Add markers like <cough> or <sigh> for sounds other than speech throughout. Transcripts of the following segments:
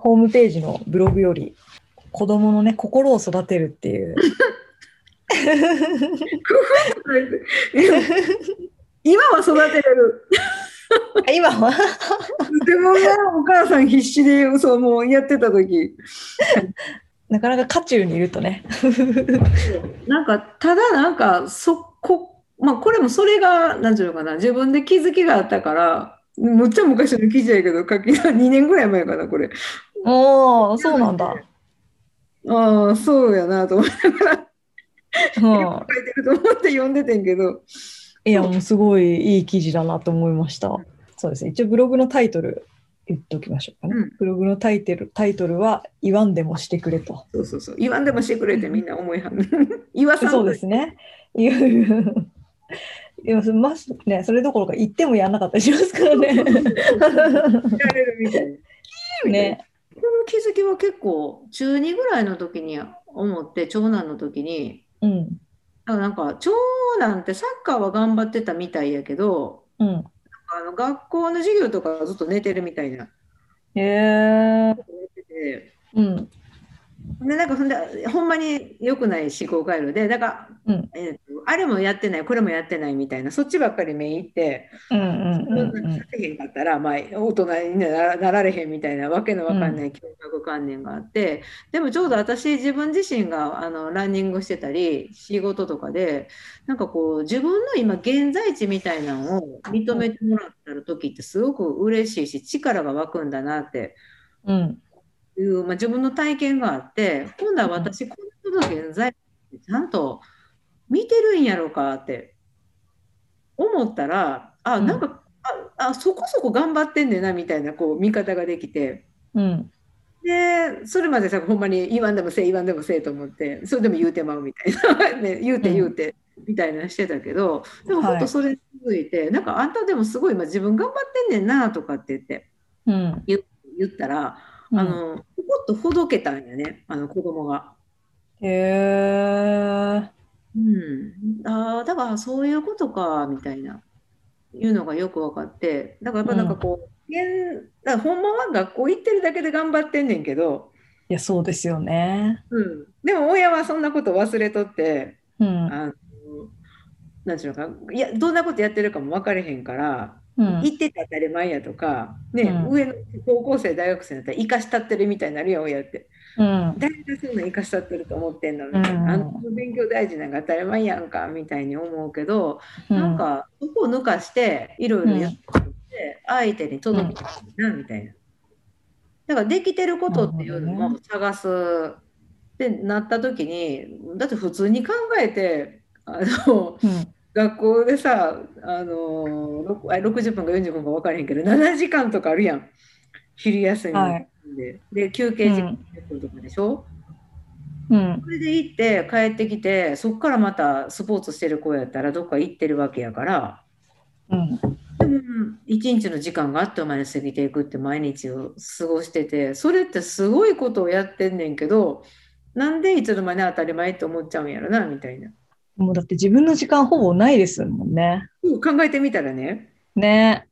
ホームページのブログより子供のね心を育てるっていう。<laughs> 今は育てれる。今は？でもね、お母さん必死でそうもうやってた時。なかなか渦中にいるとね。なんかただなんかそこまあこれもそれがなんていうのかな。自分で気づきがあったからむっちゃ昔の記事やけど書き2年ぐらい前かなこれおおそうなんだ、ああそうやなと思いながら。うん、書いてると思って読んでてんけど。いやもうすごいいい記事だなと思いました。そうですね。一応ブログのタイトル言っておきましょうかね、うん。ブログのタイトルタイトルは「言わんでもしてくれ」と。そうそうそう。言わんでもしてくれてみんな思いはん。<laughs> 言わさんそうですね。いやまね、それどころか言ってもやんなかったりしますからね。ねこの気づきは結構中2ぐらいの時に思って長男の時にうん。あなんか長男ってサッカーは頑張ってたみたいやけどうん。あの学校の授業とかずっと寝てるみたいな。へえでうんでなんかほんでほんまに良くない思考回路でだから、うん。えーとあれもやってないこれもやってないみたいなそっちばっかり目いってうんうんうんうん。させへんかったら、まあ、大人にならなられへんみたいなわけのわかんない教育観念があって、でもちょうど私自分自身があのランニングしてたり仕事とかでなんかこう自分の今現在地みたいなのを認めてもらった時ってすごく嬉しいし力が湧くんだなってうんいう、まあ、自分の体験があって今度は私この人の現在ちゃんと見てるんやろうかって思ったらあうん。なんか、ああそこそこ頑張ってんねんなみたいなこう見方ができて。うん。でそれまでさほんまに言わんでもせえ言わんでもせえと思ってそれでも言うてまうみたいな、<laughs> ね、言うて言うて、みたいなしてたけどでもはい。本当それに続いて、なんかあんたでもすごい今自分頑張ってんねんなとかって言ってうん。言ったら、あのポコッとほどけたんやねあの子供が。へえうん、ああだからそういうことかみたいないうのがよく分かって。だからやっぱなんかこう、現だからほんまは学校行ってるだけで頑張ってんねんけど、いやそうですよね。うん、でも親はそんなこと忘れとってうん。あのなんていうのかいやどんなことやってるかも分かれへんから、うん。行ってて当たり前やとか、ねうん。上の高校生大学生だったら生かしたってるみたいになるやん親って。うん。誰がそんな生かしたってると思ってんのみたいうんな、あの勉強大事なんか当たり前やんかみたいに思うけど、うん。なんかそこを抜かしていろいろやって相手に届けたいなみたいな。だからできてることっていうのなるほも探す。ってなった時にだって普通に考えてあのうん学校でさあのろあ60分か40分か分からへんけど7時間とかあるやん。昼休みはい。で,、で休憩時間10分とかでしょ、うん。それで行って帰ってきてそこからまたスポーツしてる子やったらどっか行ってるわけやから。うん。でも一日の時間があっという間に過ぎていくって毎日を過ごしててそれってすごいことをやってんねんけどなんでいつの間に当たり前って思っちゃうんやろなみたいな。もうだって自分の時間ほぼないですもんね。うん考えてみたらね。ね。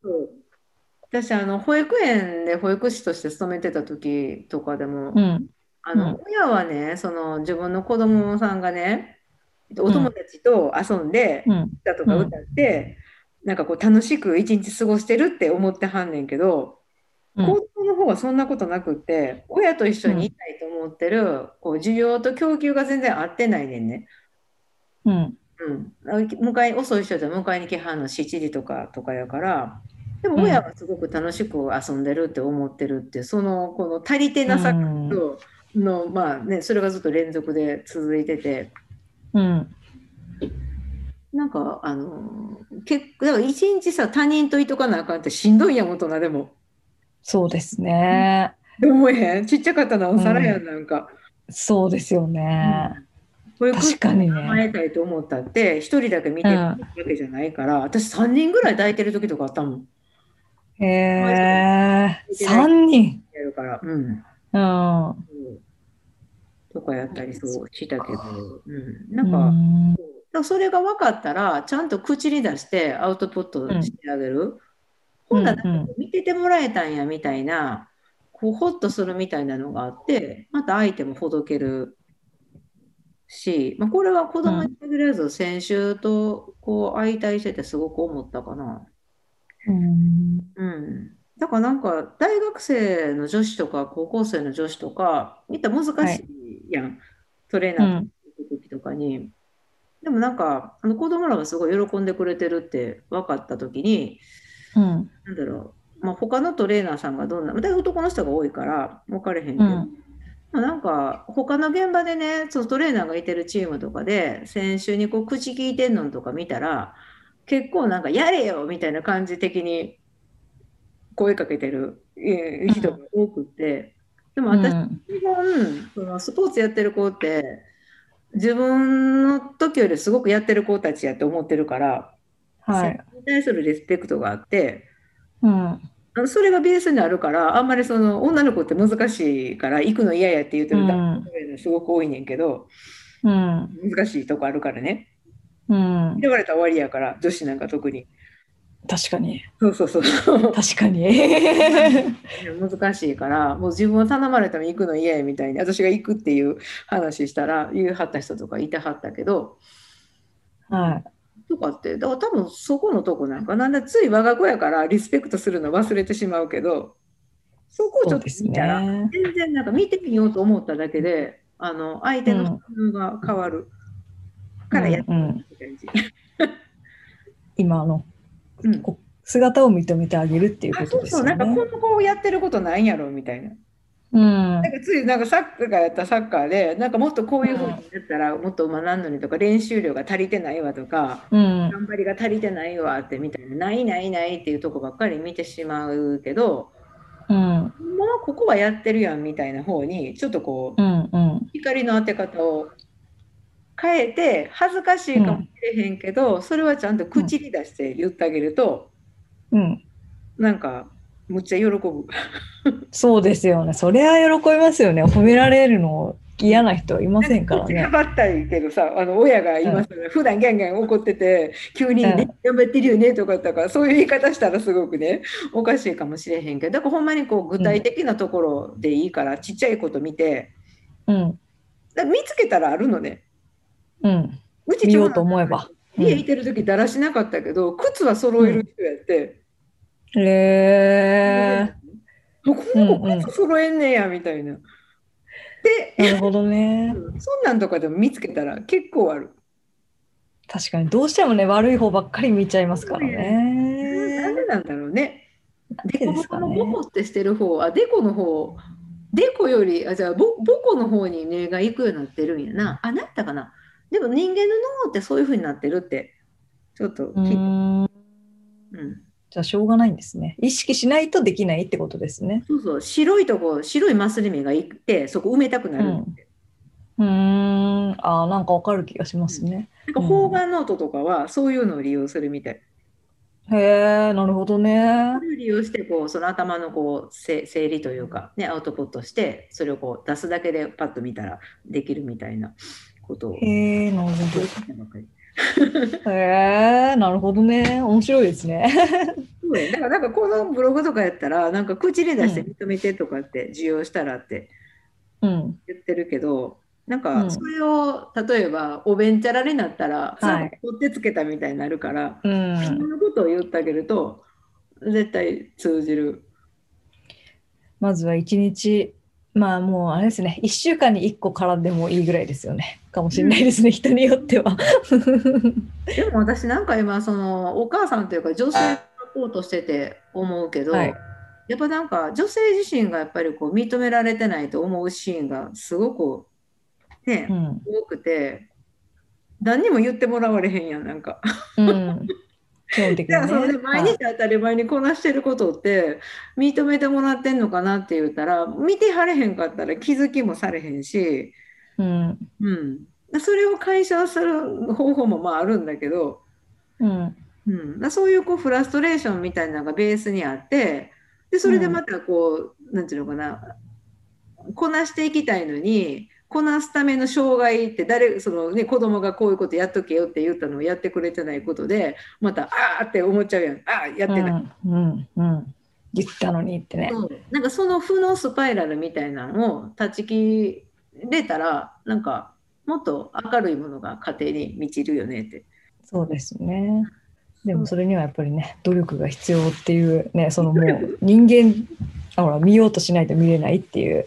私あの保育園で保育士として勤めてた時とかでも、うん。あのうん。親はねその自分の子供さんがねお友達と遊んで、うん。歌とか歌って、なんかこう楽しく一日過ごしてるって思ってはんねんけど、うん。子供の方はそんなことなくって親と一緒にいたいと思ってる、こう需要と供給が全然合ってないねんね。うん。うん、あ迎え遅い人で迎えに来はんの7時とかとかやからでも親はすごく楽しく遊んでるって思ってるってそのこの足りてなさうん。との、まあねそれがずっと連続で続いてて。うん。なんかあの結構だから一日さ他人といとかなあかんってしんどいやん大人でも。そうですね。思えへん？ちっちゃかったなおさらやん、なんか。そうですよね。こういう確かにね甘えたいと思ったって、一人だけ見てるわけじゃないから、私3人ぐらい抱いてる時とかあったもん。へえ、3人？やるから。うん。うん。とかやったりそうしたけど、うん。なんか、うんそれが分かったら、ちゃんと口に出してアウトプットしてあげる。ほんならなんか見ててもらえたんやみたいな、こうホッとするみたいなのがあって、また相手もほどけるし、まあ、これは子供に限らず、先週とこう相対しててすごく思ったかな。うんうん。だからなんか大学生の女子とか高校生の女子とか、見たら難しいやん。トレーナーとか行く時とかに。でもなんか、あの子供らがすごい喜んでくれてるって分かった時に、うん。なんだろう、まあ、他のトレーナーさんがどんな、大体男の人が多いから分かれへんけど、うんまあ、なんか他の現場でね、そのトレーナーがいてるチームとかで、先週にこう口聞いてんのとか見たら、結構なんかやれよみたいな感じ的に声かけてるえー人が多くって、でも私、うん基本そのスポーツやってる子って、自分の時よりすごくやってる子たちやって思ってるから、はい。それに対するリスペクトがあって、うん。あのそれがベースにあるから、あんまりその女の子って難しいから、行くの嫌やって言ってる男性すごく多いねんけど、うん。難しいとこあるからね。うん。言われたら終わりやから、女子なんか特に。確かに。そうそうそう。確かに。<laughs> 難しいから、もう自分は頼まれても行くの嫌やみたいに、私が行くっていう話したら、言うはった人とかいてはったけど、はい。とかって、だから多分そこのとこなんかな。なんだつい我が子やからリスペクトするの忘れてしまうけど、そこをちょっとそうです見たら、ね。全然なんか見てみようと思っただけで、あの相手の反応が変わるからやってうんうん。今のう姿を認めてあげるっていうあことそうそう、ですよね。なんかこの子やってることないんやろみたいな。うん。なんかついなんかサッカーやったらサッカーで、なんかもっとこういうふうにやったらもっと学んのにとか、練習量が足りてないわとか、うん。頑張りが足りてないわってみたいな、ないないないっていうとこばっかり見てしまうけど、うん。まあここはやってるやんみたいな方に、ちょっとこう、うんうん。光の当て方を変えて、恥ずかしいかもしれへんけど、それはちゃんと口に出して言ってあげると、うん。なんか、むっちゃ喜ぶ。そうですよね。そりゃ喜びますよね。褒められるの嫌な人はいませんからね頑。張ったいけどさ、あの親が言いますよね、普段ギャンギャン怒ってて、急にね、頑張ってるよねとか言ったから、そういう言い方したらすごくね、おかしいかもしれへんけど、だからほんまにこう具体的なところでいいから、ちっちゃいこと見て、うんだ見つけたらあるのね。うんうち見ようと思えば。家いてる時だらしなかったけど、靴は揃える人やって、へえあ <laughs> この子靴揃えんねやみたいな。で、なるほどね。そんなんとかでも見つけたら結構ある。確かにどうしてもね悪い方ばっかり見ちゃいますからなんね。でなんだろうね。でですかね。のボコってしてる方、あ、デコの方、デコより、あ、じゃあボ、ボコの方に目が行くようになってるんやな。あ、なったかな。でも人間の脳ってそういう風になってるって、ちょっとう聞いうん。じゃあしょうがないんですね。意識しないとできないってことですね。そうそう、白いとこ、白いマスリ目が行って、そこ埋めたくなるって。うーん。ああ、なんかわかる気がしますね。なんか方眼ノートとかはそういうのを利用するみたい。へえ、なるほどねそ。れを利用してこうその頭のこうせ整理というか、ね、アウトプットしてそれをこう出すだけでパッと見たらできるみたいなことをへえ、なるほど。<laughs> へえ、なるほどね。面白いです <laughs> ね。だからなんかこのブログとかやったらなんか口に出して認めてとかって受容したらってうん。言ってるけど、なんうんかそれを例えばおべんちゃらになったら、はい取ってつけたみたいになるから、うそん。のことを言ってあげると絶対通じる。まずは一日、まあもうあれですね、一週間に一個からでもいいぐらいですよね。かもしれないですね、人によっては。でも私なんか今そのお母さんというか女性サポートしてて思うけど、はいやっぱなんか女性自身がやっぱりこう認められてないと思うシーンがすごくね、うん。多くて何にも言ってもらわれへんやんなんか。うん。基本的にね。だからそれで毎はい日当たり前にこなしてることって認めてもらってんのかなって言ったら見てはれへんかったら気づきもされへんし、うん。うん、それを解消する方法もまああるんだけど、うん。うん、そういうこうフラストレーションみたいなのがベースにあってでそれでまたこう、なんていうのかなこなしていきたいのにこなすための障害って誰その、ね、子供がこういうことやっとけよって言ったのをやってくれてないことでまたああって思っちゃうやんああやってない。うん。うん。うん。言ったのにってね。そうなんかその負のスパイラルみたいなのを断ち切れたらなんかもっと明るいものが家庭に満ちるよねって。そうですね。でもそれにはやっぱりね、努力が必要っていうね、そのもう人間、あほら、見ようとしないと見れないっていう、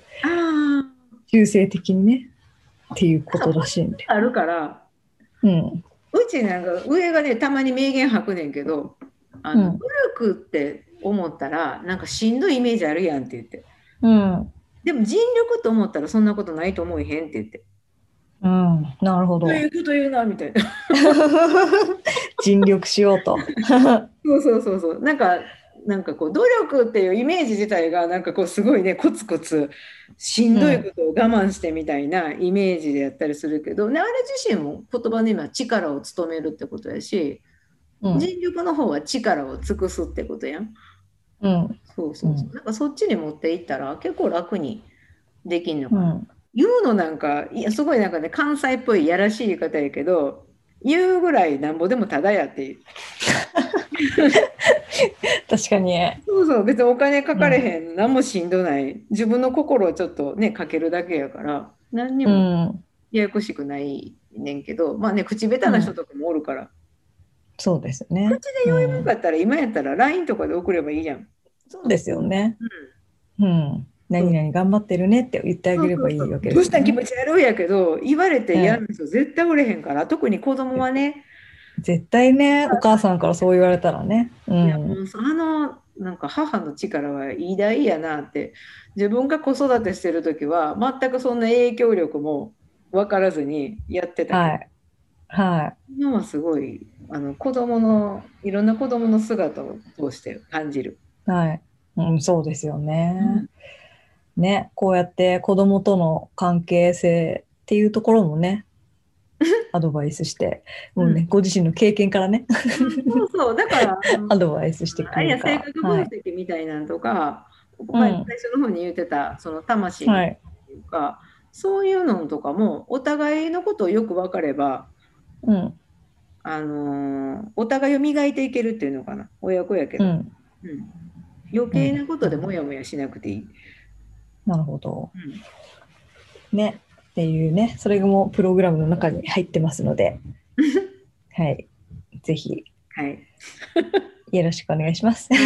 あ中性的にね、っていうことらしいんで。あるからうん。うちなんか上がねたまに名言吐くねんけどあの、うん努力って思ったらなんかしんどいイメージあるやんって言ってうん。でも尽力と思ったらそんなことないと思えへんって言ってうん。なるほどどう。いうこと言うなみたいな <laughs> 尽力しようと。<laughs> そうそうそうそうなんかなんかこう努力っていうイメージ自体がなんかこうすごいねコツコツしんどいことを我慢してみたいなイメージでやったりするけど、ね、あれ自身も言葉の意味は力を務めるってことやし、うん。尽力の方は力を尽くすってことやん。うん。そうそうそう。うんなんかそっちに持っていったら結構楽にできんのかな。うん。言うのなんかいやすごいなんかね関西っぽいやらしい言い方やけど言うぐらいなんぼでもただやっていう。確かに。そうそう別にお金かかれへん、何もしんどない自分の心をちょっとねかけるだけやから何にうもん。ややこしくないねんけど、まあね口下手な人とかもおるから、そうですね。口で余裕なうんかったら今やったら LINE とかで送ればいいじゃん。そうですよね。うんうん。何々頑張ってるねって言ってあげればいいわけです、ね。どうしたん気持ち悪いやけど言われて嫌な人絶対おれへんから、特に子供はね、絶対ね、お母さんからそう言われたらね。う。いやもうんあのなんか母の力は偉大やなって自分が子育てしてる時は全くそんな影響力も分からずにやってたはい。は今はすごいあの子供のいろんな子供の姿を通して感じる。い。はい。うん、そうですよね。ね、こうやって子供との関係性っていうところもね、<laughs> アドバイスして、もうね、うんご自身の経験からね、そうそうだから <laughs> アドバイスしてくあるいれるから。は性格分はい。析みたいなのとか、ん前最初の方に言ってたその魂っはい。ていうか、そういうのとかもお互いのことをよく分かれば、うん。あのーお互いを磨いていけるっていうのかな親子やけど、うん。うん余計なことでもやもやしなくていい。なるほど。うんね。っていうね、それもプログラムの中に入ってますので、<laughs> はい。ぜひ、はい、よろしくお願いします。<laughs>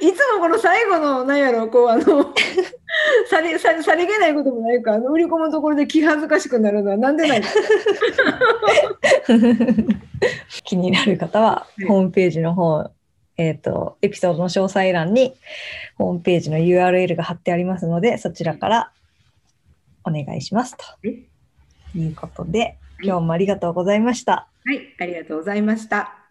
いつもこの最後の何やろこうあの <laughs> さりさりさりげないこともないかあの売り込むところで気恥ずかしくなるのはなんでないの気になる方は、はいホームページの方、えっ、と、エピソードの詳細欄に、ホームページの URL が貼ってありますので、そちらからお願いします。ということで、今日もありがとうございました。はい、ありがとうございました。